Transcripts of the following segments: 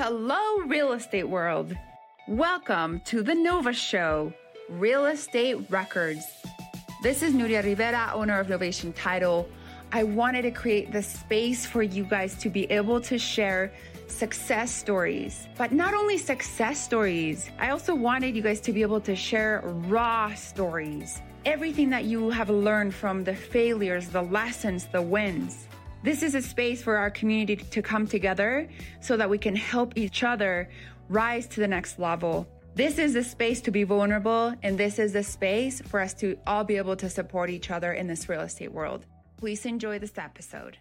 Hello, real estate world. Welcome to the Nova Show, Real Estate Records. This is Nuria Rivera, owner of Novation Title. I wanted to create the space for you guys to be able to share success stories. But not only success stories, I also wanted you guys to be able to share raw stories. Everything that you have learned from the failures, the lessons, the wins. This is a space for our community to come together so that we can help each other rise to the next level. This is a space to be vulnerable, and this is a space for us to all be able to support each other in this real estate world. Please enjoy this episode.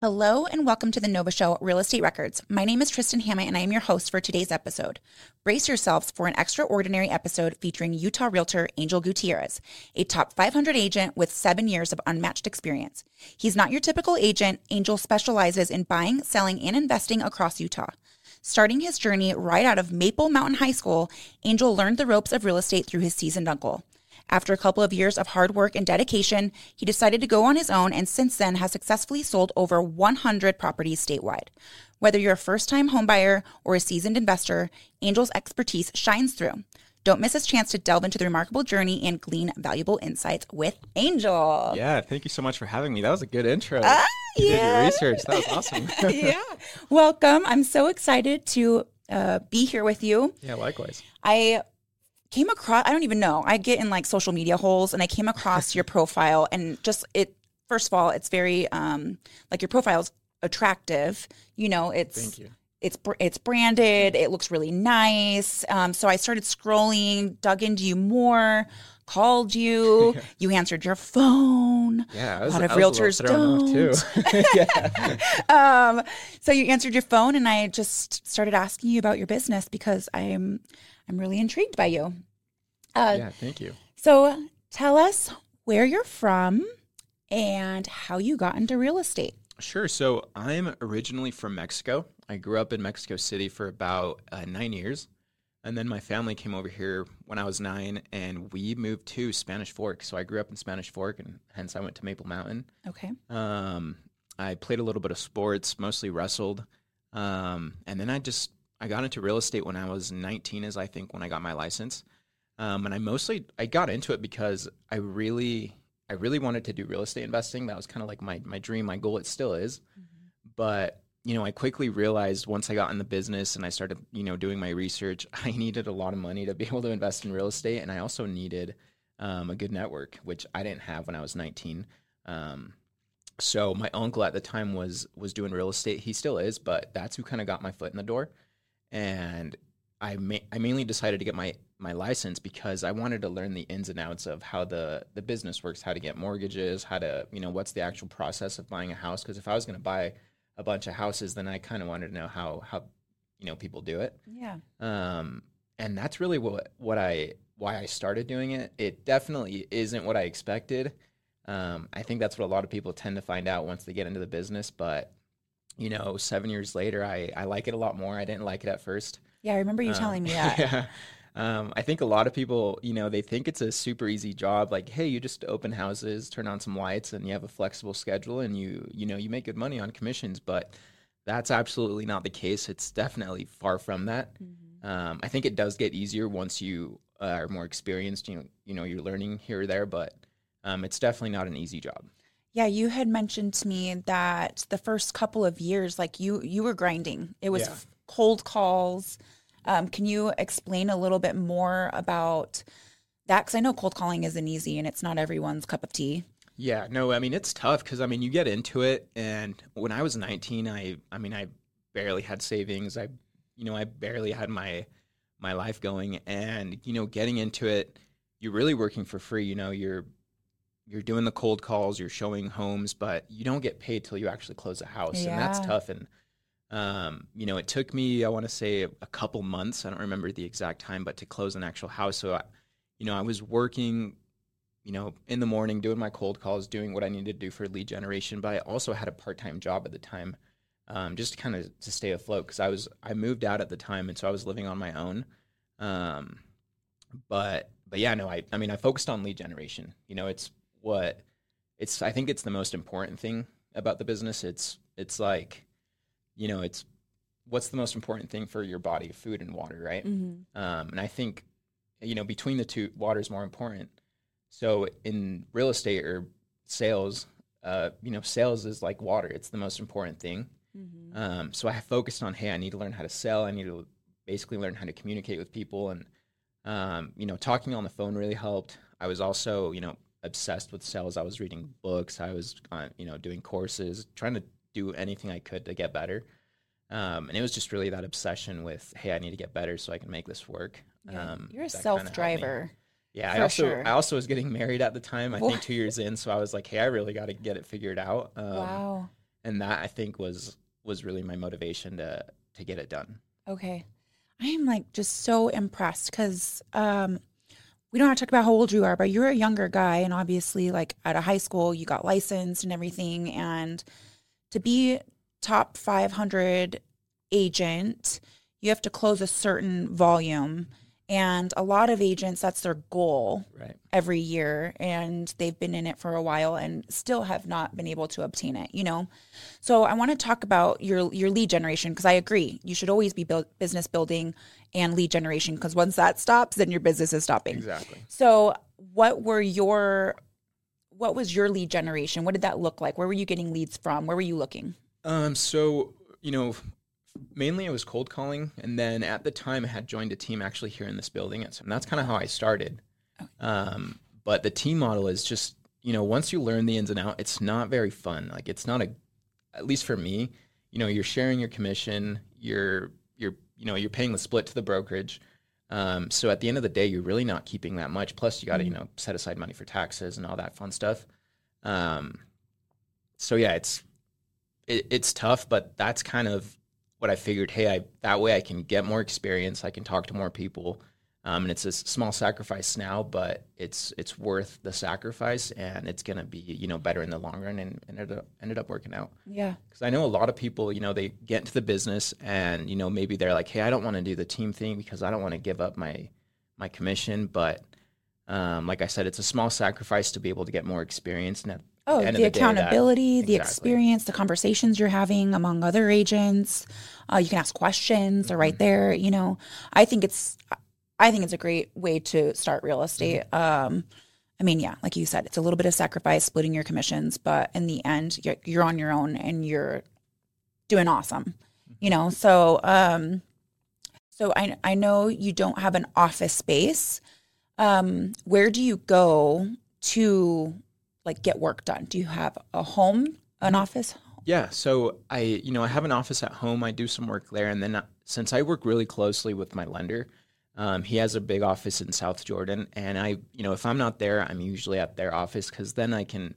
Hello and welcome to the Nova Show Real Estate Records. My name is Tristan Hammett and I am your host for today's episode. Brace yourselves for an extraordinary episode featuring Utah realtor Angel Gutierrez, a top 500 agent with seven years of unmatched experience. He's not your typical agent. Angel specializes in buying, selling, and investing across Utah. Starting his journey right out of Maple Mountain High School, Angel learned the ropes of real estate through his seasoned uncle. After a couple of years of hard work and dedication, he decided to go on his own and since then has successfully sold over 100 properties statewide. Whether you're a first time homebuyer or a seasoned investor, Angel's expertise shines through. Don't miss his chance to delve into the remarkable journey and glean valuable insights with Angel. Yeah, thank you so much for having me. That was a good intro. Ah, you did your research. That was awesome. yeah. Welcome. I'm so excited to uh, be here with you. yeah, likewise. I came across I don't even know. I get in like social media holes and I came across your profile and just it first of all, it's very um like your profile's attractive. You know, it's Thank you. it's it's branded. It looks really nice. Um, so I started scrolling, dug into you more, called you. You answered your phone. Yeah, I a was, lot of realtors don't. too. yeah. um, so you answered your phone, and I just started asking you about your business because I'm I'm really intrigued by you. Uh, yeah, thank you. So tell us where you're from and how you got into real estate. Sure. So I'm originally from Mexico. I grew up in Mexico City for about uh, nine years. And then my family came over here when I was nine, and we moved to Spanish Fork. So I grew up in Spanish Fork, and hence I went to Maple Mountain. Okay. Um, I played a little bit of sports, mostly wrestled, um, and then I just I got into real estate when I was 19, as I think when I got my license. Um, and I mostly I got into it because I really I really wanted to do real estate investing. That was kind of like my my dream, my goal. It still is, but you know I quickly realized once I got in the business and I started you know doing my research, I needed a lot of money to be able to invest in real estate, and I also needed um, a good network, which I didn't have when I was 19. Um, so my uncle at the time was was doing real estate. He still is, but that's who kind of got my foot in the door. And I ma- I mainly decided to get my my license because I wanted to learn the ins and outs of how the the business works, how to get mortgages, how to you know what's the actual process of buying a house. Because if I was going to buy a bunch of houses, then I kind of wanted to know how how you know people do it. Yeah. Um, and that's really what what I why I started doing it. It definitely isn't what I expected. Um, I think that's what a lot of people tend to find out once they get into the business. But you know, seven years later, I I like it a lot more. I didn't like it at first. Yeah, I remember you Um, telling me that. Yeah. Um, I think a lot of people, you know, they think it's a super easy job. Like, hey, you just open houses, turn on some lights, and you have a flexible schedule, and you, you know, you make good money on commissions. But that's absolutely not the case. It's definitely far from that. Um, I think it does get easier once you are more experienced. You know, you know, you're learning here or there, but um, it's definitely not an easy job. Yeah, you had mentioned to me that the first couple of years, like you, you were grinding. It was Yeah. cold calls. Um, can you explain a little bit more about that? Because I know cold calling isn't easy and it's not everyone's cup of tea. Yeah, no, I mean it's tough because I mean you get into it, and when I was 19, I I mean I barely had savings. I you know I barely had my my life going, and you know getting into it, you're really working for free. You know you're you're doing the cold calls, you're showing homes, but you don't get paid till you actually close a house, and that's tough. And um, you know, it took me I want to say a couple months. I don't remember the exact time, but to close an actual house. So, I, you know, I was working you know, in the morning doing my cold calls, doing what I needed to do for lead generation. But I also had a part time job at the time, um, just to kind of to stay afloat because I was I moved out at the time, and so I was living on my own. Um, but but yeah, no, I I mean I focused on lead generation. You know, it's what it's I think it's the most important thing about the business. It's it's like, you know, it's what's the most important thing for your body? Food and water, right? Um, and I think, you know, between the two, water is more important. So in real estate or sales, uh, you know, sales is like water. It's the most important thing. Um, so I focused on, hey, I need to learn how to sell. I need to basically learn how to communicate with people, and um, you know, talking on the phone really helped. I was also, you know, obsessed with sales. I was reading books. I was, uh, you know, doing courses, trying to do anything I could to get better. Um, and it was just really that obsession with, hey, I need to get better so I can make this work. Yeah. Um, You're a that kinda helped me. self driver. Yeah, I also sure. I also was getting married at the time. I What? think two years in, so I was like, hey, I really got to get it figured out. Um, wow. And that I think was was really my motivation to to get it done. Okay. I am like just so impressed because um, we don't have to talk about how old you are, but you're a younger guy. And obviously, like out of high school, you got licensed and everything. And to be top 500 agent, you have to close a certain volume. And a lot of agents, that's their goal Right. every year and they've been in it for a while and still have not been able to obtain it you know so i want to talk about your your lead generation because i agree you should always be build, business building and lead generation because once that stops then your business is stopping Exactly. so what were your what was your lead generation what did that look like where were you getting leads from where were you looking Um. So you know, mainly I was cold calling, and then at the time I had joined a team actually here in this building, and so that's kind of how I started. Um. But the team model is just you know once you learn the ins and out, it's not very fun. Like it's not a, at least for me, you know, you're sharing your commission, you're you're you know you're paying the split to the brokerage. Um, so at the end of the day, you're really not keeping that much. Plus, you got to you know set aside money for taxes and all that fun stuff. Um, so yeah, it's it, it's tough, but that's kind of what I figured. Hey, I that way I can get more experience. I can talk to more people, um, and it's a small sacrifice now, but it's it's worth the sacrifice, and it's gonna be you know better in the long run, and, and it ended up working out yeah because I know a lot of people, you know, they get into the business and you know maybe they're like, hey, I don't want to do the team thing because I don't want to give up my my commission, but um, like I said, it's a small sacrifice to be able to get more experience. And at Oh, the, the day, that- accountability, the exactly. experience, the conversations you're having among other agents. Uh, you can ask questions; they're Mm-hmm. right there. You know, I think it's, I think it's a great way to start real estate. Mm-hmm. Um, I mean, yeah, like you said, it's a little bit of sacrifice, splitting your commissions, but in the end, you're, you're on your own and you're doing awesome. You know, so um, so I I know you don't have an office space. Um, where do you go to like get work done? Do you have a home, an office? Yeah, so I, you know, I have an office at home. I do some work there, and then uh, since I work really closely with my lender, um, he has a big office in South Jordan, and I, you know, if I'm not there, I'm usually at their office because then I can,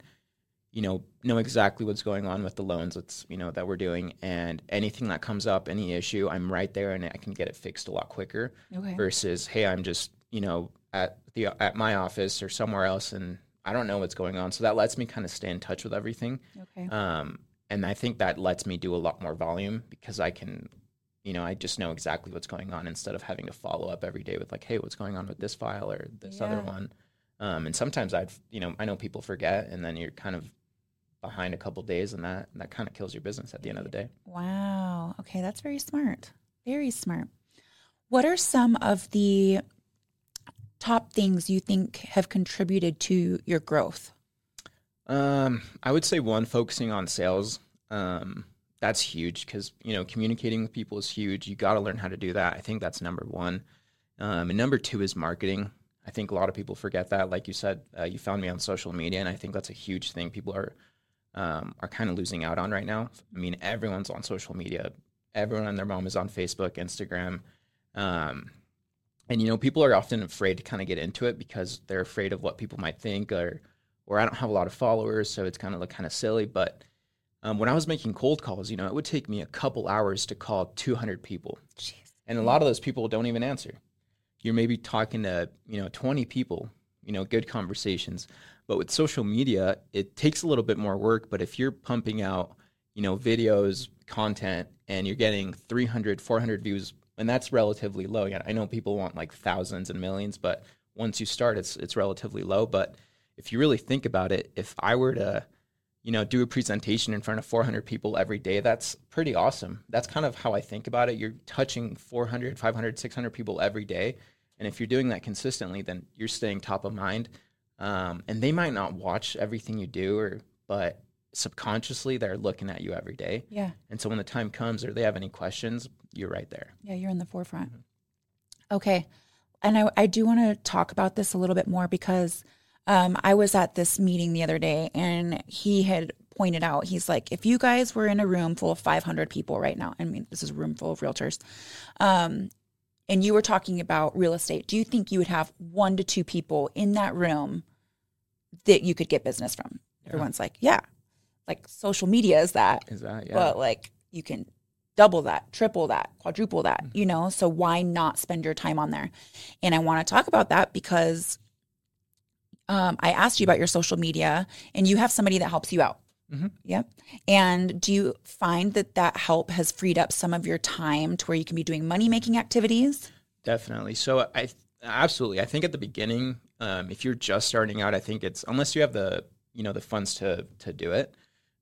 you know, know exactly what's going on with the loans that's you know that we're doing, and anything that comes up, any issue, I'm right there, and I can get it fixed a lot quicker. Okay. Versus, hey, I'm just you know at the at my office or somewhere else, and I don't know what's going on. So that lets me kind of stay in touch with everything. Okay. Um, and I think that lets me do a lot more volume because I can, you know, I just know exactly what's going on instead of having to follow up every day with like, hey, what's going on with this file or this other one. Um, and sometimes I'd, you know, I know people forget, and then you're kind of behind a couple days, and that that kind of kills your business at the end of the day. Wow. Okay, that's very smart. Very smart. What are some of the top things you think have contributed to your growth? Um, I would say one, focusing on sales. Um, that's huge because you know communicating with people is huge. You got to learn how to do that. I think that's number one. Um, and number two is marketing. I think a lot of people forget that. Like you said, uh, you found me on social media, and I think that's a huge thing. People are um, are kind of losing out on right now. I mean, everyone's on social media. Everyone and their mom is on Facebook, Instagram. Um, and you know, people are often afraid to kind of get into it because they're afraid of what people might think, or or I don't have a lot of followers, so it's kind of like kind of silly. But um, when I was making cold calls, you know, it would take me a couple hours to call 200 people, Jeez. and a lot of those people don't even answer. You're maybe talking to you know 20 people, you know, good conversations. But with social media, it takes a little bit more work. But if you're pumping out, you know, videos, content, and you're getting 300, 400 views, and that's relatively low. Yeah, I know people want like thousands and millions, but once you start, it's it's relatively low. But if you really think about it, if I were to, you know, do a presentation in front of 400 people every day, that's pretty awesome. That's kind of how I think about it. You're touching 400, 500, 600 people every day. And if you're doing that consistently, then you're staying top of mind. Um, and they might not watch everything you do, or but subconsciously they're looking at you every day. Yeah. And so when the time comes or they have any questions, you're right there. Yeah, you're in the forefront. Okay. And I, I do want to talk about this a little bit more because um, I was at this meeting the other day and he had pointed out, he's like, if you guys were in a room full of 500 people right now, I mean, this is a room full of realtors, um, and you were talking about real estate, do you think you would have one to two people in that room that you could get business from? Everyone's like, yeah. Like social media is that. Is that yeah? But like you can double that, triple that, quadruple that, you know? So why not spend your time on there? And I want to talk about that because um, I asked you about your social media and you have somebody that helps you out. Mhm. Yep. And do you find that that help has freed up some of your time to where you can be doing money making activities? Definitely. So I absolutely. I think at the beginning, um, if you're just starting out, I think it's unless you have the you know the funds to to do it.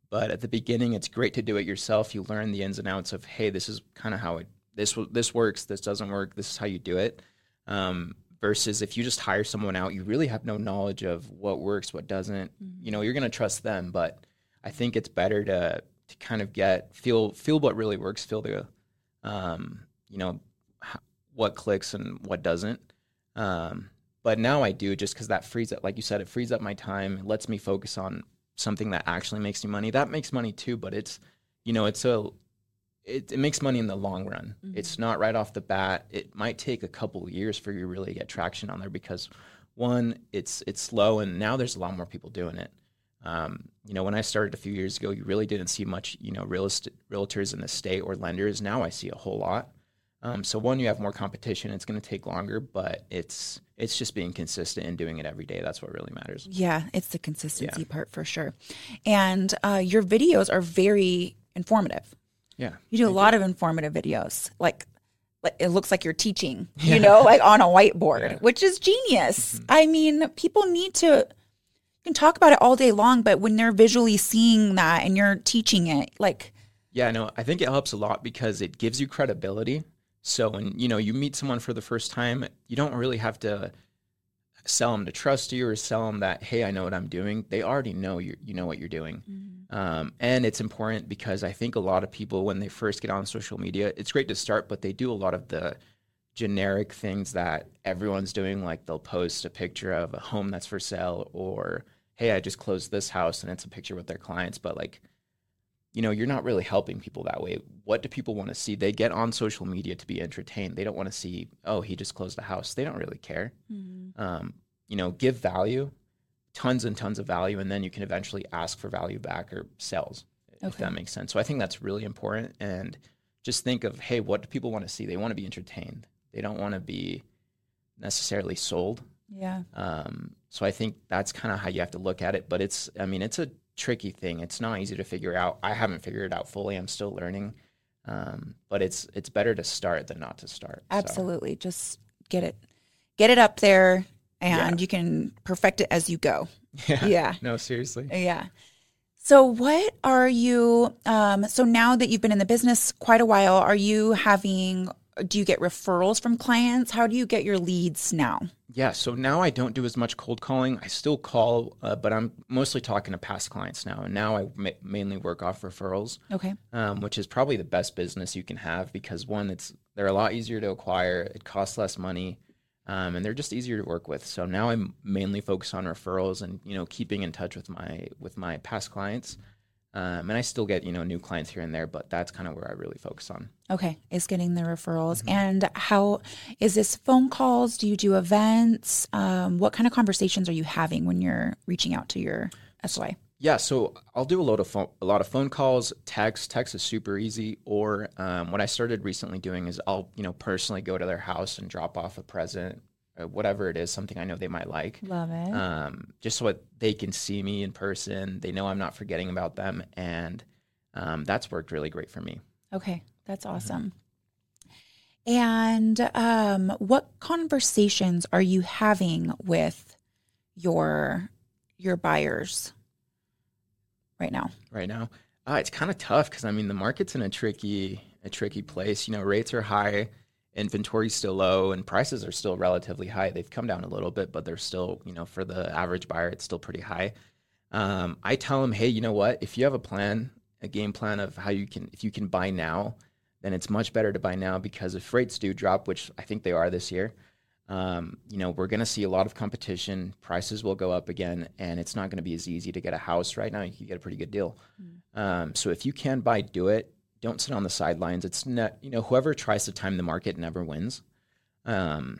But at the beginning, it's great to do it yourself. You learn the ins and outs of hey, this is kind of how it this this works. This doesn't work. This is how you do it. Um, versus if you just hire someone out, you really have no knowledge of what works, what doesn't. You know, you're going to trust them, but I think it's better to to kind of get feel feel what really works, feel the um, you know what clicks and what doesn't. Um, but now I do just because that frees up, like you said, it frees up my time. It lets me focus on something that actually makes you money. That makes money too, but it's you know it's a it, it makes money in the long run. It's not right off the bat. It might take a couple of years for you to really get traction on there because one, it's it's slow, and now there's a lot more people doing it. Um, you know, when I started a few years ago, you really didn't see much, you know, real estate, realtors in the state or lenders. Now I see a whole lot. Um, so one, you have more competition. It's going to take longer, but it's it's just being consistent and doing it every day. That's what really matters. Yeah, it's the consistency part for sure. And uh, your videos are very informative. Yeah. You do a lot of informative videos. Like, like it looks like you're teaching, you know, like on a whiteboard, Yeah. which is genius. I mean, people need to you can talk about it all day long, but when they're visually seeing that and you're teaching it, like Yeah, no, I think it helps a lot because it gives you credibility. So when you know you meet someone for the first time, you don't really have to sell them to trust you or sell them that hey, I know what I'm doing. They already know you you know what you're doing. Um, and it's important because I think a lot of people when they first get on social media, it's great to start, but they do a lot of the generic things that everyone's doing. Like they'll post a picture of a home that's for sale, or hey, I just closed this house, and it's a picture with their clients. But like you know, you're not really helping people that way. What do people want to see? They get on social media to be entertained. They don't want to see, oh, he just closed a house. They don't really care. Um, you know, give value, tons and tons of value, and then you can eventually ask for value back or sales, if that makes sense. So I think that's really important. And just think of, hey, what do people want to see? They want to be entertained. They don't want to be necessarily sold. yeah, Um, so I think that's kind of how you have to look at it. But it's, I mean, it's a tricky thing. It's not easy to figure out. I haven't figured it out fully. I'm still learning. Um, but it's it's better to start than not to start. So, absolutely. Just get it, get it up there, and Yeah. you can perfect it as you go. yeah. Yeah. No, seriously. Yeah. So, what are you? Um, so now that you've been in the business quite a while, are you having? Do you get referrals from clients? How do you get your leads now? Yeah. So now I don't do as much cold calling. I still call, uh, but I'm mostly talking to past clients now. And now I ma- mainly work off referrals. Okay. um, which is probably the best business you can have because one, it's they're a lot easier to acquire, it costs less money, um, and they're just easier to work with. So now I'm mainly focused on referrals and you know keeping in touch with my with my past clients, um, and I still get you know new clients here and there, but that's kind of where I really focus on. Okay. Is getting the referrals. And how is this phone calls? Do you do events? Um, what kind of conversations are you having when you're reaching out to your SOI? Yeah, so I'll do a lot of phone, a lot of phone calls, text. Text is super easy. Or um, what I started recently doing is I'll you know personally go to their house and drop off a present, whatever it is, something I know they might like. Love it. um, just so that they can see me in person. They know I'm not forgetting about them, and um, that's worked really great for me. Okay, that's awesome. And um, what conversations are you having with your your buyers? right now? right now? Uh, it's kind of tough because I mean the market's in a tricky a tricky place. You know, rates are high, inventory's still low, and prices are still relatively high. They've come down a little bit, but they're still you know for the average buyer, it's still pretty high. Um, I tell them, hey, you know what? If you have a plan, a game plan of how you can, if you can buy now, then it's much better to buy now because if rates do drop, which I think they are this year, um, you know, we're going to see a lot of competition. Prices will go up again, and it's not going to be as easy to get a house right now. You can get a pretty good deal. Um, so if you can buy, do it. Don't sit on the sidelines. It's not, you know, whoever tries to time the market never wins. Um,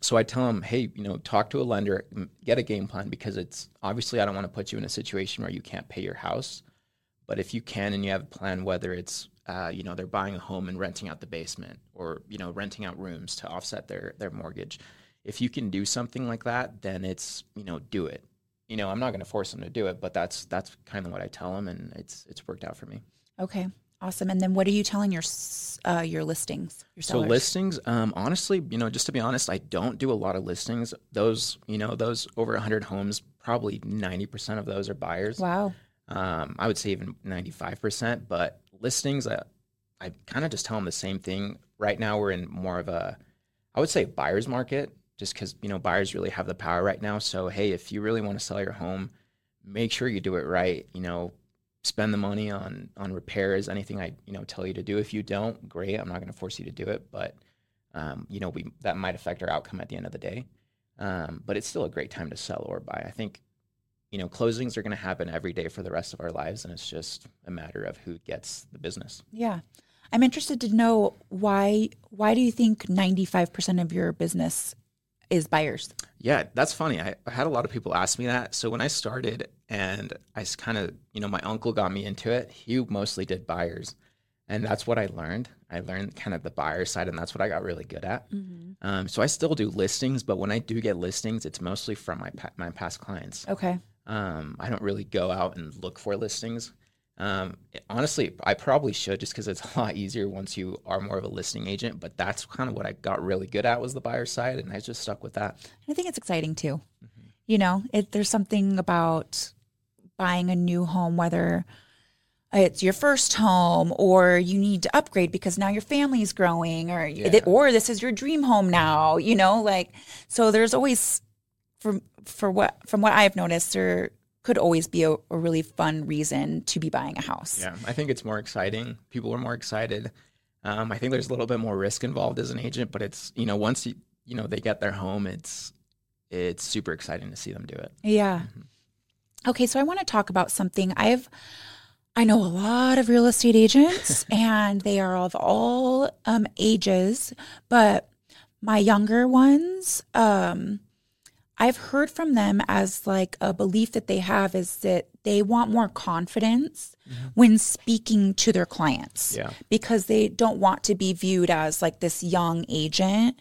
so I tell them, hey, you know, talk to a lender, get a game plan because it's obviously I don't want to put you in a situation where you can't pay your house. But if you can and you have a plan, whether it's uh, you know they're buying a home and renting out the basement, or you know renting out rooms to offset their their mortgage, if you can do something like that, then it's you know do it. You know I'm not going to force them to do it, but that's that's kind of what I tell them, and it's it's worked out for me. Okay, awesome. And then what are you telling your uh, your listings? Your So listings, um, honestly, you know, just to be honest, I don't do a lot of listings. Those, you know, those over 100 homes, probably 90% of those are buyers. Wow. Um, I would say even 95%. But listings, I, I kind of just tell them the same thing. Right now, we're in more of a, I would say, buyer's market, just because you know buyers really have the power right now. So hey, if you really want to sell your home, make sure you do it right. You know, spend the money on on repairs. Anything I you know tell you to do. If you don't, great. I'm not going to force you to do it, but um, you know we that might affect our outcome at the end of the day. Um, but it's still a great time to sell or buy. I think you know closings are going to happen every day for the rest of our lives, and it's just a matter of who gets the business. Yeah. I'm interested to know why why do you think 95% of your business is buyers? Yeah, that's funny. I, I had a lot of people ask me that. So when I started and I kind of, you know, my uncle got me into it, he mostly did buyers. And that's what I learned. I learned kind of the buyer side, and that's what I got really good at. Um, so I still do listings, but when I do get listings, it's mostly from my pa- my past clients. Okay. Um, I don't really go out and look for listings. Um, honestly, I probably should just because it's a lot easier once you are more of a listing agent. But that's kind of what I got really good at was the buyer side, and I just stuck with that. I think it's exciting too. You know, it, there's something about buying a new home, whether it's your first home or you need to upgrade because now your family's growing, or Yeah. or this is your dream home now. You know, like so. There's always from for what from what I've noticed, there could always be a, a really fun reason to be buying a house. Yeah, I think it's more exciting. People are more excited. Um, I think there's a little bit more risk involved as an agent, but it's you know once you you know they get their home, it's it's super exciting to see them do it. Yeah. Okay, so I want to talk about something. I've I know a lot of real estate agents and they are of all um ages, but my younger ones um I've heard from them as like a belief that they have is that they want more confidence when speaking to their clients Yeah. because they don't want to be viewed as like this young agent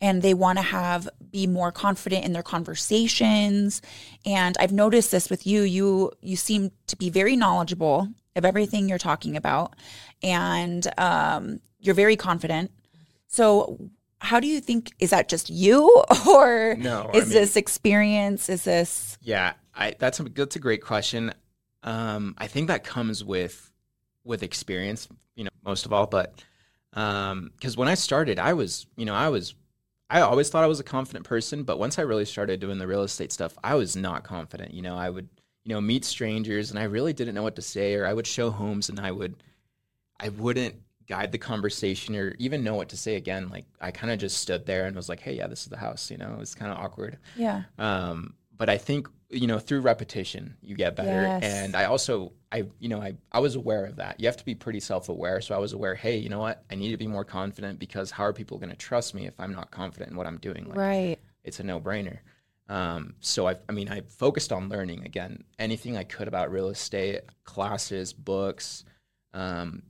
and they want to have be more confident in their conversations. And i've noticed this with you. You you seem to be very knowledgeable of everything you're talking about and um, you're very confident. So how do you think is that just you or No, I is mean- this experience is this Yeah, I that's a that's a great question. Um, I think that comes with with experience, you know, most of all. But because when I started, I was, you know, I was, I always thought I was a confident person, but once I really started doing the real estate stuff, I was not confident. You know, I would, you know, meet strangers, and I really didn't know what to say, or I would show homes, and I would, I wouldn't guide the conversation or even know what to say again. Like I kind of just stood there and was like, "Hey, yeah, this is the house." You know, it was kind of awkward. yeah Um, but I think you know through repetition you get better. Yes. And I also I you know I I was aware of that. You have to be pretty self aware. So I was aware. Hey, you know what? I need to be more confident because how are people going to trust me if I'm not confident in what I'm doing? Like, right It's a no brainer. Um, so I I mean I focused on learning again anything I could about real estate, classes, books. Um,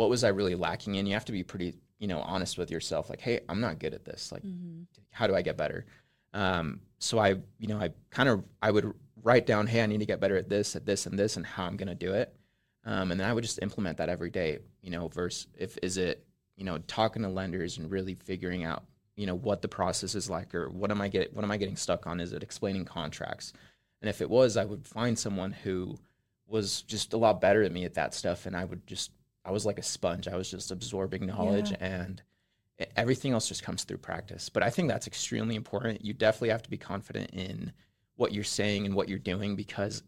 what was I really lacking in? You have to be pretty you know honest with yourself. Like, hey, I'm not good at this. Like how do I get better? Um, so I, you know, I kind of I would write down, hey, I need to get better at this, at this, and this, and how I'm going to do it. Um, and then I would just implement that every day. You know, versus if is it, you know, talking to lenders and really figuring out, you know, what the process is like, or what am I get, what am I getting stuck on? Is it explaining contracts? And if it was, I would find someone who was just a lot better than me at that stuff, and I would just I was like a sponge. I was just absorbing knowledge, Yeah. and everything else just comes through practice. But I think that's extremely important. You definitely have to be confident in what you're saying and what you're doing because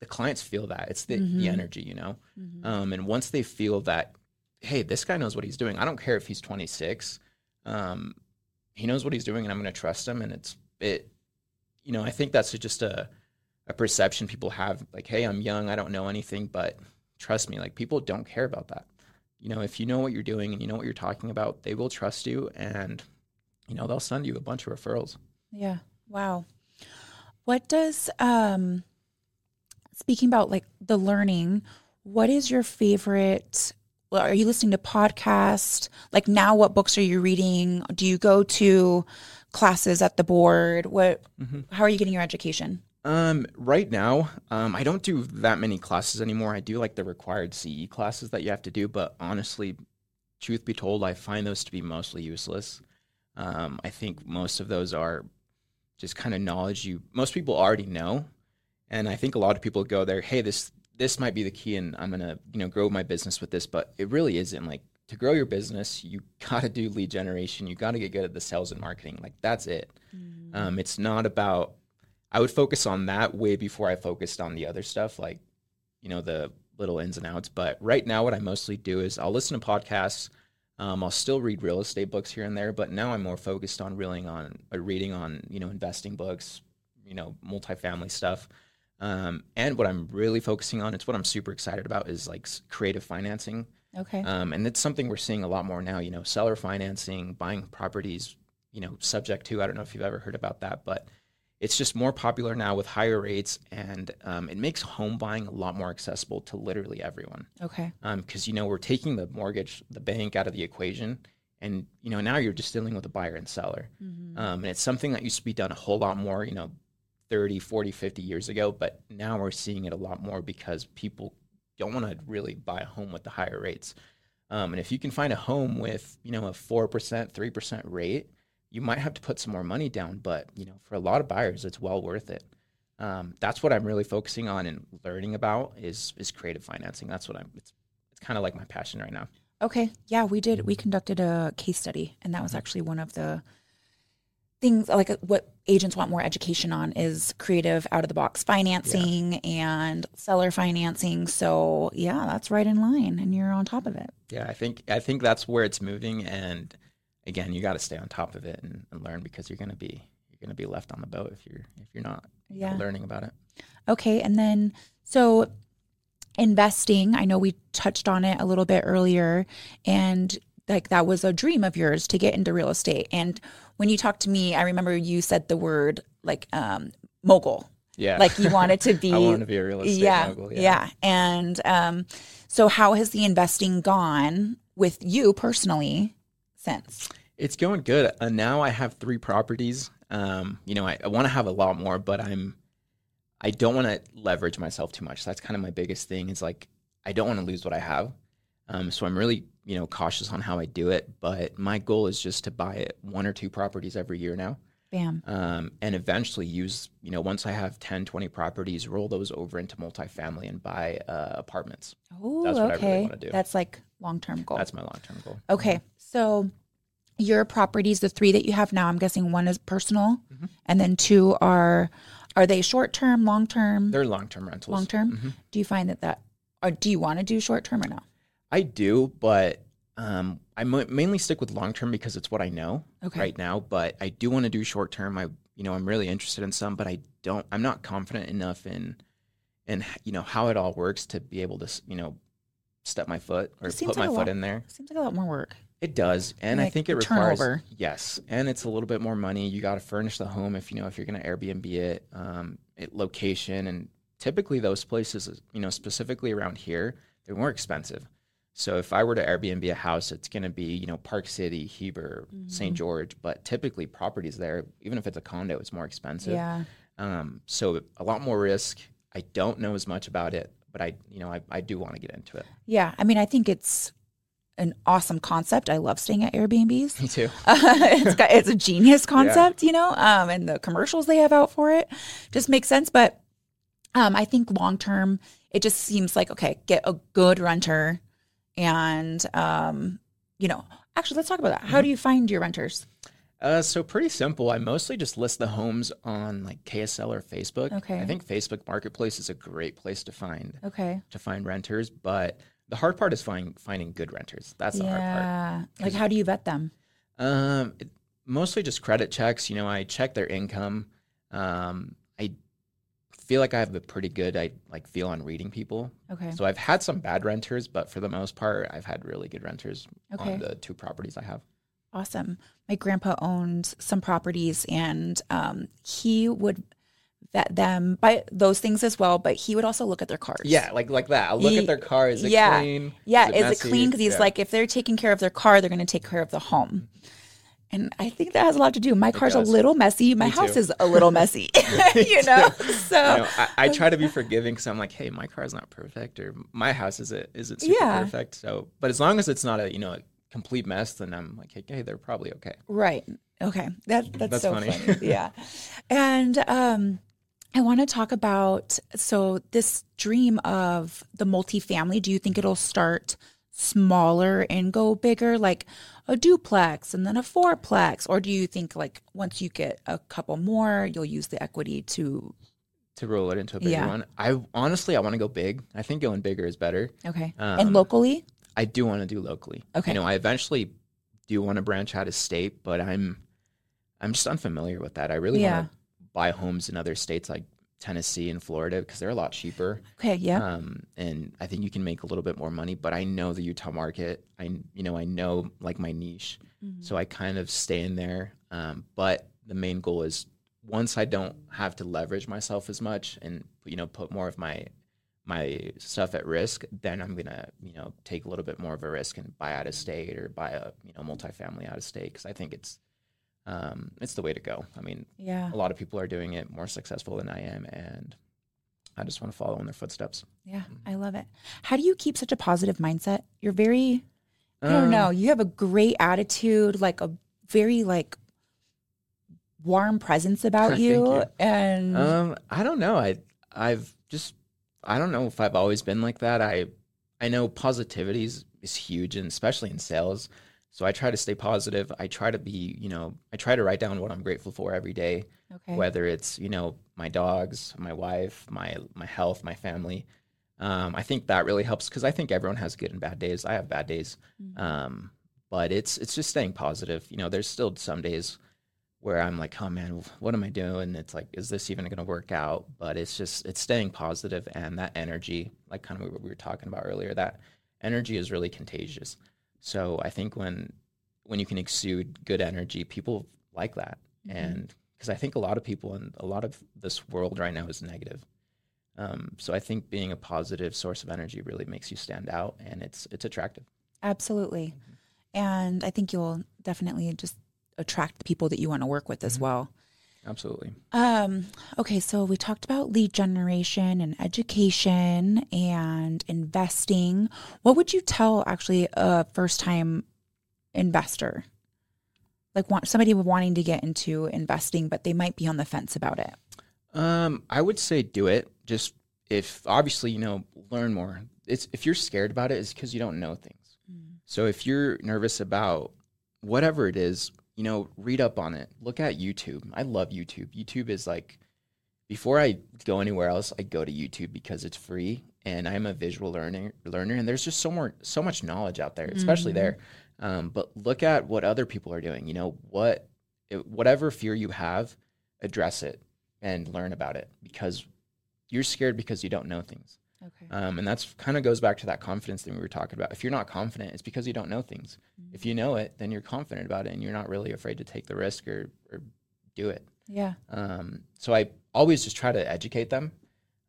the clients feel that it's the, Mhm. the energy, you know. Mhm. Um, and once they feel that, hey, this guy knows what he's doing. I don't care if he's 26. Um, he knows what he's doing, and I'm going to trust him. And it's it, you know, I think that's just a a perception people have. Like, hey, I'm young, I don't know anything, but trust me, like people don't care about that. You know, if you know what you're doing and you know what you're talking about, they will trust you, and you know they'll send you a bunch of referrals. Yeah. Wow. What does um speaking about like the learning, what is your favorite well, are you listening to podcasts? Like now what books are you reading? Do you go to classes at the board? What Mhm. how are you getting your education? Um, right now, um, I don't do that many classes anymore. I do like the required CE classes that you have to do, but honestly, truth be told, I find those to be mostly useless. Um, I think most of those are just kind of knowledge you most people already know, and I think a lot of people go there, hey, this this might be the key, and I'm gonna you know grow my business with this, but it really isn't. Like to grow your business, you gotta do lead generation, you gotta get good at the sales and marketing. Like that's it. Um, it's not about I would focus on that way before I focused on the other stuff, like, you know, the little ins and outs. But right now, what I mostly do is I'll listen to podcasts. Um, I'll still read real estate books here and there, but now I'm more focused on reeling on uh, reading on you know investing books, you know, multifamily stuff. Um, and what I'm really focusing on, it's what I'm super excited about, is like creative financing. Okay. Um, and it's something we're seeing a lot more now, you know, seller financing, buying properties, you know, subject to, I don't know if you've ever heard about that, but it's just more popular now with higher rates and um, it makes home buying a lot more accessible to literally everyone. okay. Because, you know, we're taking the mortgage, the bank out of the equation. And, you know, now you're just dealing with a buyer and seller. Mhm. Um, and it's something that used to be done a whole lot more, you know, 30, 40, 50 years ago. But now we're seeing it a lot more because people don't want to really buy a home with the higher rates. Um, and if you can find a home with, you know, a 4%, 3% rate, you might have to put some more money down. But, you know, for a lot of buyers, it's well worth it. Um, that's what I'm really focusing on and learning about is is creative financing. That's what I'm. It's it's kind of like my passion right now. Okay. Yeah, we did. We conducted a case study, and that was actually one of the things like what agents want more education on is creative out of the box financing and seller financing. So, yeah, that's right in line, and you're on top of it. Yeah, I think I think that's where it's moving, and again, you got to stay on top of it and, and learn because you're gonna be you're gonna be left on the boat if you're if you're not know, Yeah. learning about it. Okay. And then, so investing, I know we touched on it a little bit earlier, and like that was a dream of yours to get into real estate. And when you talked to me, I remember you said the word like um, mogul, Yeah, like you wanted to be. I wanted to be a real estate yeah, mogul. yeah, And um, so, how has the investing gone with you personally since? It's going good. Uh, now I have three properties. Um, you know, I, I want to have a lot more, but I'm I don't want to leverage myself too much. That's kind of my biggest thing. Is like I don't want to lose what I have. Um, so I'm really you know cautious on how I do it. But my goal is just to buy one or two properties every year now. Bam. um, and eventually use you know once i have 10 20 properties roll those over into multifamily and buy uh, apartments Oh, That's what I really okay. do. That's like long term goal. that's my long-term goal Okay. So your properties, the three that you have now, I'm guessing one is personal Mhm. and then two are are they short term, long term? they're long-term rentals Long term? Mhm. Do you find that that or do you want to do short term or no? i do but um, i mainly stick with long-term because it's what i know Okay. right now but i do want to do short-term i you know i'm really interested in some but i don't i'm not confident enough in in you know how it all works to be able to you know step my foot or put like my foot lot- in there Seems like a lot more work. It does, and I think it requires turnover. yes, and it's a little bit more money. You got to furnish the home if you know if you're going to Airbnb it, um, it location, and typically those places, you know, specifically around here, they're more expensive. So if I were to Airbnb a house, it's going to be you know Park City, Heber, Mm-hmm. St. George, but typically properties there, even if it's a condo, it's more expensive. Yeah. Um, so a lot more risk. I don't know as much about it, but I you know I, I do want to get into it. Yeah. I mean, I think it's an awesome concept. I love staying at Airbnbs. Me too. it's got, it's a genius concept, you know, um, and the commercials they have out for it just makes sense. But Um, I think long term, it just seems like okay, get a good renter, and um, you know, actually, let's talk about that. How do you find your renters? Uh, so pretty simple. I mostly just list the homes on like KSL or Facebook. Okay. I think Facebook Marketplace is a great place to find Okay. to find renters, but the hard part is finding finding good renters. That's the hard part. Yeah. Like, how do you vet them? Um, it, mostly just credit checks. You know, I check their income. Um, I feel like I have a pretty good I like feel on reading people. Okay. So I've had some bad renters, but for the most part, I've had really good renters Okay. on the two properties I have. Awesome. My grandpa owned some properties and um, he would vet them by those things as well, but he would also look at their cars. Yeah, like like that. I'll look Ye- at their car. Is it yeah. clean? Yeah. it Is it clean? Because he's Yeah. like, if they're taking care of their car, they're going to take care of the home. And I think that has a lot to do. My car's a little messy. My Me house too. is a little messy, you know? So, You know, I, I try to be forgiving because I'm like, hey, my car's not perfect, or my house isn't isn't super Yeah. perfect. So, but as long as it's not a you know a complete mess, then I'm like, hey, hey they're probably okay. Right. Okay. That that's, That's so funny. funny. yeah. And um I want to talk about so this dream of the multifamily, do you think it'll start smaller and go bigger like a duplex and then a fourplex or do you think like once you get a couple more you'll use the equity to To roll it into a bigger Yeah. one, I honestly I want to go big. I think going bigger is better. okay. Um, and locally? I do want to do locally. Okay. You know, I eventually do want to branch out of state, but I'm I'm just unfamiliar with that. I really Yeah. want to buy homes in other states like Tennessee and Florida because they're a lot cheaper. Okay, yeah. Um, and I think you can make a little bit more money, but I know the Utah market. I, you know, I know like my niche. Mm-hmm. So I kind of stay in there. Um, but the main goal is once I don't have to leverage myself as much and, you know, put more of my, my stuff at risk, then I'm going to, you know, take a little bit more of a risk and buy out of state or buy a, you know, multifamily out of state. Cause I think it's, um, it's the way to go. I mean, yeah. a lot of people are doing it more successful than I am. And I just want to follow in their footsteps. Yeah. I love it. How do you keep such a positive mindset? You're very I don't Um, know. You have a great attitude, like a very like warm presence about you. you. And Um, I don't know. I I've just I don't know if I've always been like that. I I know positivity is, is huge, and especially in sales. So I try to stay positive. I try to be, you know, I try to write down what I'm grateful for every day, okay. whether it's you know my dogs, my wife, my my health, my family. Um, I think that really helps because I think everyone has good and bad days. I have bad days, Mhm. um, but it's it's just staying positive. You know, there's still some days where I'm like, oh man, what am I doing? It's like, is this even going to work out? But it's just it's staying positive and that energy, like kind of what we were talking about earlier, that energy is really contagious. So I think when when you can exude good energy, people like that, Mhm. and because I think a lot of people in a lot of this world right now is negative. Um, so I think being a positive source of energy really makes you stand out, and it's it's attractive. Absolutely. And I think you'll definitely just attract the people that you want to work with as Mhm. well. Absolutely. Um, okay, so we talked about lead generation and education and investing. What would you tell actually a first time investor? Like want somebody wanting to get into investing, but they might be on the fence about it. Um, I would say do it. Just if obviously you know learn more. It's if you're scared about it, it's because you don't know things. So if you're nervous about whatever it is, you know, read up on it. Look at YouTube. I love YouTube. YouTube is like before I go anywhere else, I go to YouTube because it's free and I'm a visual learner learner and there's just so more so much knowledge out there, especially Mhm. there. Um, but look at what other people are doing. You know, what it, whatever fear you have, address it and learn about it because you're scared because you don't know things. Okay. Um, and that's kind of goes back to that confidence thing we were talking about. If you're not confident, it's because you don't know things. If you know it, then you're confident about it and you're not really afraid to take the risk or, or do it. yeah. Um, so I always just try to educate them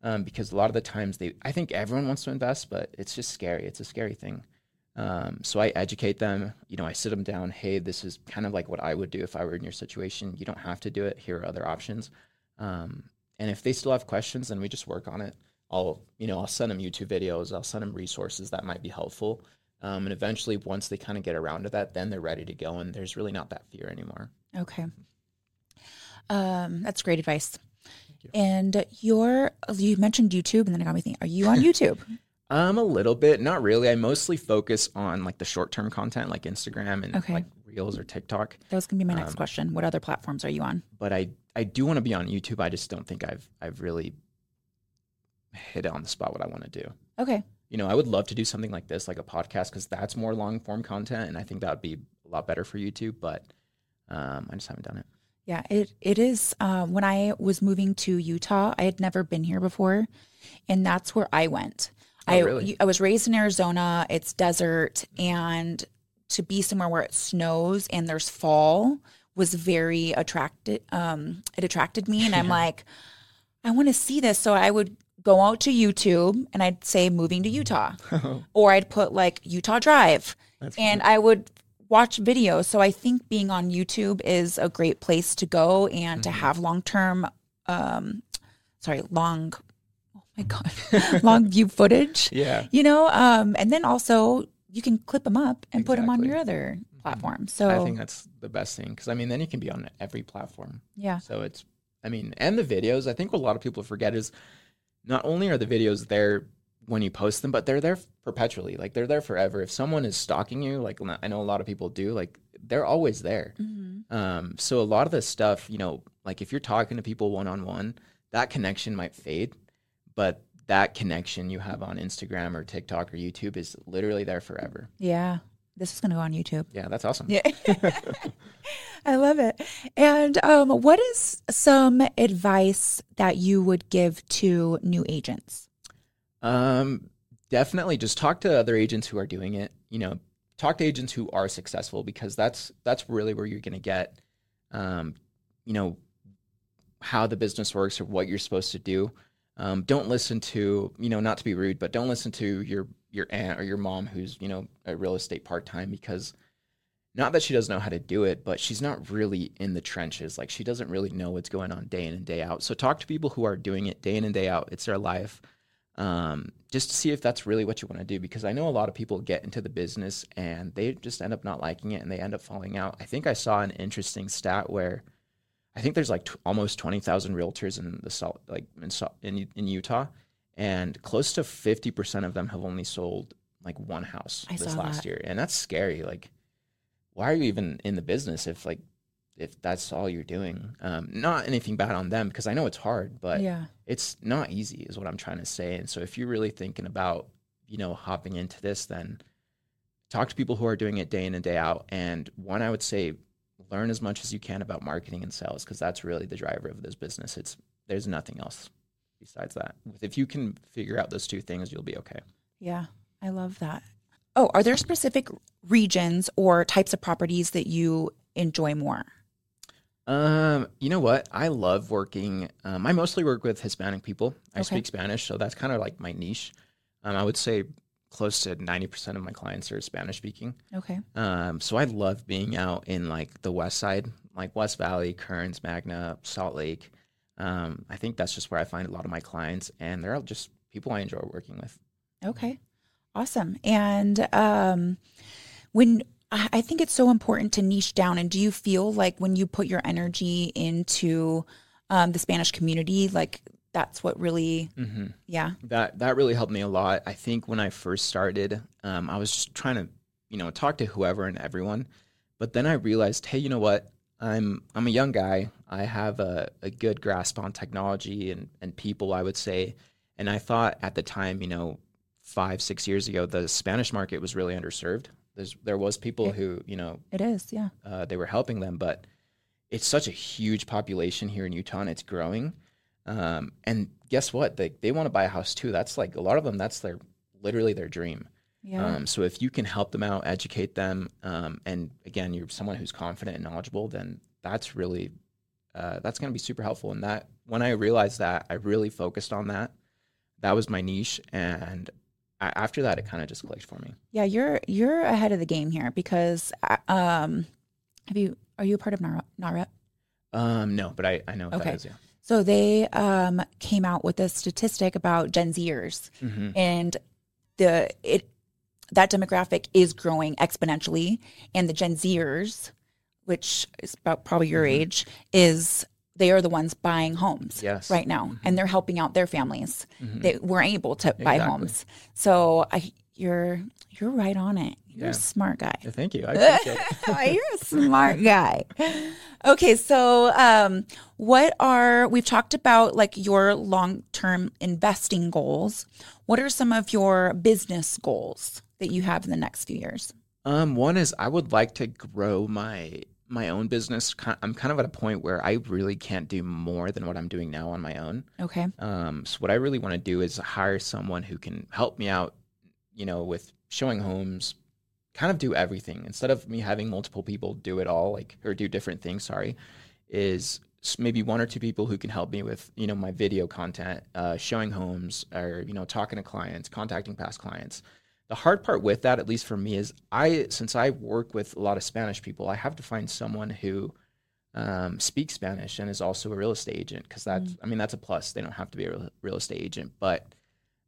um, because a lot of the times they, I think everyone wants to invest, but it's just scary. It's a scary thing. Um, so I educate them. You know, I sit them down. Hey, this is kind of like what I would do if I were in your situation. You don't have to do it. Here are other options. Um, and if they still have questions, then we just work on it. I'll, you know, I'll send them YouTube videos. I'll send them resources that might be helpful. Um, and eventually, once they kind of get around to that, then they're ready to go, and there's really not that fear anymore. Okay. Um, that's great advice. you. And you're you mentioned YouTube, and then it got me thinking: Are you on YouTube? Um, a little bit, not really. I mostly focus on like the short term content, like Instagram and Okay. like Reels or TikTok. that was gonna be my next Um, question. What other platforms are you on? But I I do want to be on YouTube. I just don't think I've I've really hit on the spot what I want to do. Okay, You know, I would love to do something like this, like a podcast, because that's more long form content, and I think that would be a lot better for YouTube. But um, I just haven't done it. yeah, it it is. Um, when I was moving to Utah, I had never been here before, and that's where I went. Oh, I really? I was raised in Arizona. It's desert, and to be somewhere where it snows and there's fall was very attracted. Um, it attracted me, and I'm like, I want to see this. So I would go out to YouTube and I'd say moving to Utah, or I'd put like Utah Drive, and I would watch videos. So I think being on YouTube is a great place to go and to have long term, um, sorry, long, oh my god, long view footage. Yeah. You know, um, and then also you can clip them up and put them on your other platforms. So I think that's the best thing because I mean, then you can be on every platform. yeah, So it's, I mean, and the videos. I think what a lot of people forget is not only are the videos there when you post them, but they're there perpetually. Like they're there forever. If someone is stalking you, like I know a lot of people do, like they're always there. Mm-hmm. Um, so a lot of this stuff, you know, like if you're talking to people one on one, that connection might fade, but that connection you have on Instagram or TikTok or YouTube is literally there forever. yeah. This is gonna go on YouTube. Yeah, that's awesome. Yeah. I love it. And um, what is some advice that you would give to new agents? Um, definitely just talk to other agents who are doing it. You know, talk to agents who are successful because that's that's really where you're going to get, um, you know, how the business works or what you're supposed to do. Um, don't listen to you know not to be rude, but don't listen to your your aunt or your mom who's you know a real estate part time because not that she doesn't know how to do it, but she's not really in the trenches. Like she doesn't really know what's going on day in and day out. So talk to people who are doing it day in and day out. It's their life um, just to see if that's really what you want to do. Because I know a lot of people get into the business and they just end up not liking it and they end up falling out. I think I saw an interesting stat where I think there's like t- almost twenty thousand realtors in the Salt, like in, in in Utah, and close to fifty percent of them have only sold like one house I this last that. year, and that's scary. Like, why are you even in the business if like if that's all you're doing? Um, not anything bad on them because I know it's hard, but yeah. it's not easy is what i'm trying to say and so if you're really thinking about you know hopping into this then talk to people who are doing it day in and day out and one i would say learn as much as you can about marketing and sales because that's really the driver of this business it's there's nothing else besides that if you can figure out those two things you'll be okay Yeah, I love that. Oh, are there specific regions or types of properties that you enjoy more? Um, you know what? I love working. Um, I mostly work with Hispanic people. I Okay. speak Spanish, so that's kind of like my niche. Um, I would say close to ninety percent of my clients are Spanish speaking. Okay. Um, so I love being out in like the west side, like West Valley, Kearns, Magna, Salt Lake. Um, I think that's just where I find a lot of my clients, and they're all just people I enjoy working with. Okay. Awesome. And um, when I I think it's so important to niche down. And do you feel like when you put your energy into um, the Spanish community, like that's what really, Mm-hmm. yeah. that that really helped me a lot. I think when I first started, um, I was just trying to, you know, talk to whoever and everyone, but then I realized, hey, you know what? I'm I'm a young guy. I have a, a good grasp on technology and and people. I would say, and I thought at the time, you know, five six years ago, the Spanish market was really underserved. There's there was people Yeah. who you know It is. Yeah. uh, they were helping them, but it's such a huge population here in Utah and it's growing. Um, and guess what? They they want to buy a house too. That's like a lot of them. That's their literally their dream. Yeah. Um, so if you can help them out, educate them, um, and again, you're someone who's confident and knowledgeable, then that's really uh, that's going to be super helpful. And that when I realized that, I really focused on that. That was my niche, and I, after that, it kind of just clicked for me. yeah. You're, you're ahead of the game here because, uh, um, have you, are you a part of NAHREP? NAHREP? Um, no, but I I know what Okay. that is. Yeah. So they um, came out with a statistic about Gen Zers, hmm and the it that demographic is growing exponentially, and the Gen Zers, which is about probably your Mhm. age, is they are the ones buying homes Yes. right now, and they're helping out their families that weren't able to buy homes. So I, you're you're right on it. You're Yeah. a smart guy. Yeah, Thank you. I appreciate it. You're a smart guy. Okay, so um, what are we've talked about like your long term investing goals? What are some of your business goals that you have in the next few years? Um, one is I would like to grow my my own business. I'm kind of at a point where I really can't do more than what I'm doing now on my own. Okay. Um, so what I really want to do is hire someone who can help me out, you know, with showing homes, kind of do everything instead of me having multiple people do it all, like or do different things. Sorry, is maybe one or two people who can help me with you know my video content, uh, showing homes, or you know talking to clients, contacting past clients. The hard part with that, at least for me, is I since I work with a lot of Spanish people, I have to find someone who um, speaks Spanish and is also a real estate agent because that's I mean that's a plus. They don't have to be a real, estate agent, but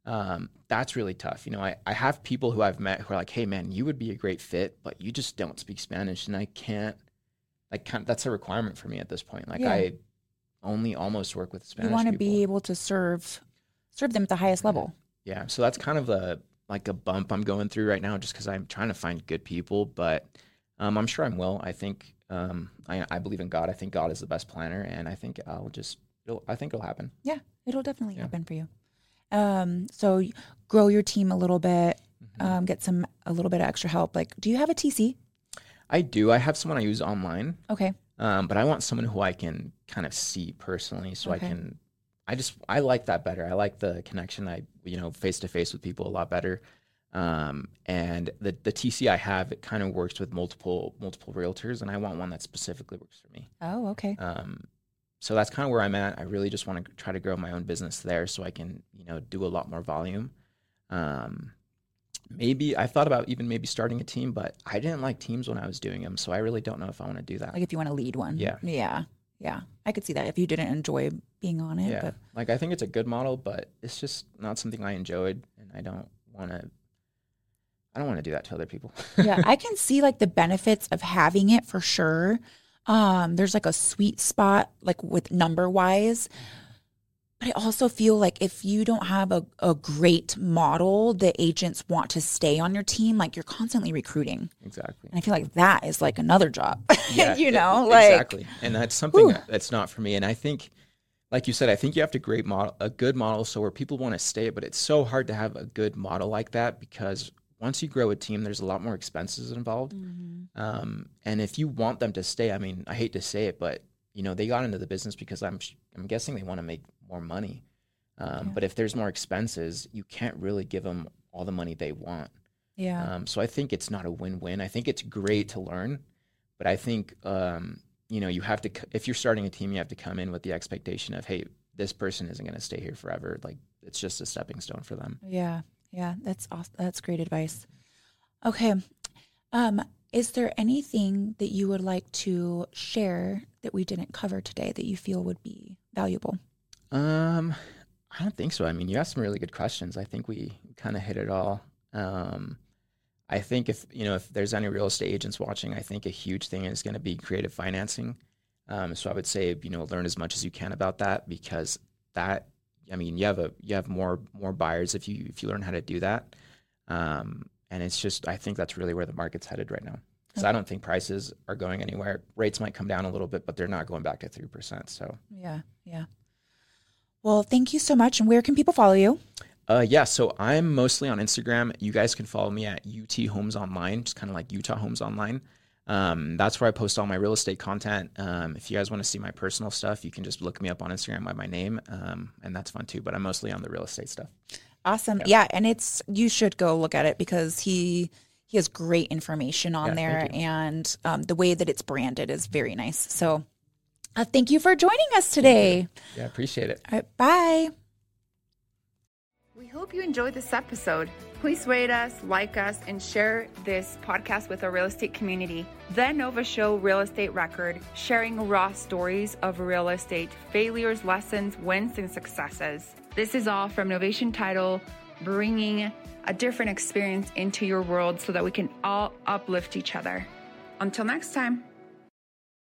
um, that's really tough. You know, I, I have people who I've met who are like, "Hey, man, you would be a great fit, but you just don't speak Spanish," and I can't. Like, kind that's a requirement for me at this point. Like, Yeah. I only almost work with Spanish. you want to be able to serve serve them at the highest level. Yeah, so that's kind of a like a bump I'm going through right now, just because I'm trying to find good people. But um, I'm sure I'm well. I think um, I, I believe in God. I think God is the best planner, and I think I'll just. It'll, I think it'll happen. Yeah, it'll definitely Yeah. happen for you. Um, so grow your team a little bit, Mm-hmm. um, get some a little bit of extra help. Like, do you have a TC? I do. I have someone I use online, Okay. um, but I want someone who I can kind of see personally, so Okay. I can. I just I like that better. I like the connection. I you know face to face with people a lot better. Um, and the the TC I have it kind of works with multiple multiple realtors, and I want one that specifically works for me. Oh, okay. Um, so that's kind of where I'm at. I really just want to try to grow my own business there, so I can you know do a lot more volume. Um, maybe I thought about even maybe starting a team, but I didn't like teams when I was doing them, so I really don't know if I want to do that. Like if you want to lead one. Yeah. Yeah. Yeah. I could see that if you didn't enjoy being on it. yeah, But like I think it's a good model, but it's just not something I enjoyed, and I don't want to. I don't want to do that to other people. yeah, I can see like the benefits of having it for sure. Um, there's like a sweet spot, like with number wise. But I also feel like if you don't have a, a great model, the agents want to stay on your team, like you're constantly recruiting. exactly. And I feel like that is like another job. Yeah, you know, like exactly, and that's something Whew. that's not for me. And I think, like you said, I think you have to great model a good model so where people want to stay. But it's so hard to have a good model like that because once you grow a team, there's a lot more expenses involved. Mm-hmm. Um, and if you want them to stay, I mean, I hate to say it, but you know, they got into the business because I'm I'm guessing they want to make more money. Um, Yeah. But if there's more expenses, you can't really give them all the money they want. yeah. Um, so I think it's not a win-win. I think it's great to learn, but I think um, you know you have to. If you're starting a team, you have to come in with the expectation of, hey, this person isn't going to stay here forever. Like it's just a stepping stone for them. Yeah, yeah, that's awesome. That's great advice. Okay, um, is there anything that you would like to share that we didn't cover today that you feel would be valuable? Um, I don't think so. I mean, you asked some really good questions. I think we kind of hit it all. Um, I think if you know if there's any real estate agents watching, I think a huge thing is going to be creative financing. Um, so I would say you know learn as much as you can about that because that I mean you have a you have more more buyers if you if you learn how to do that. Um, and it's just I think that's really where the market's headed right now. Because I don't think prices are going anywhere. Rates might come down a little bit, but they're not going back to three percent. So Yeah, yeah. Well, thank you so much. And where can people follow you? Uh, yeah, so I'm mostly on Instagram. You guys can follow me at UT Homes Online, just kind of like Utah Homes Online. Um, that's where I post all my real estate content. Um, if you guys want to see my personal stuff, you can just look me up on Instagram by my name, um, and that's fun too. But I'm mostly on the real estate stuff. Awesome. Yeah. and it's you should go look at it because he he has great information on Yeah, there, and um, the way that it's branded is very nice. So, uh, thank you for joining us today. Yeah, appreciate it. All right, bye. We hope you enjoyed this episode. Please rate us, like us, and share this podcast with our real estate community. The Nova Show Real Estate Record, sharing raw stories of real estate failures, lessons, wins, and successes. This is all from Novation Title, bringing a different experience into your world so that we can all uplift each other. Until next time.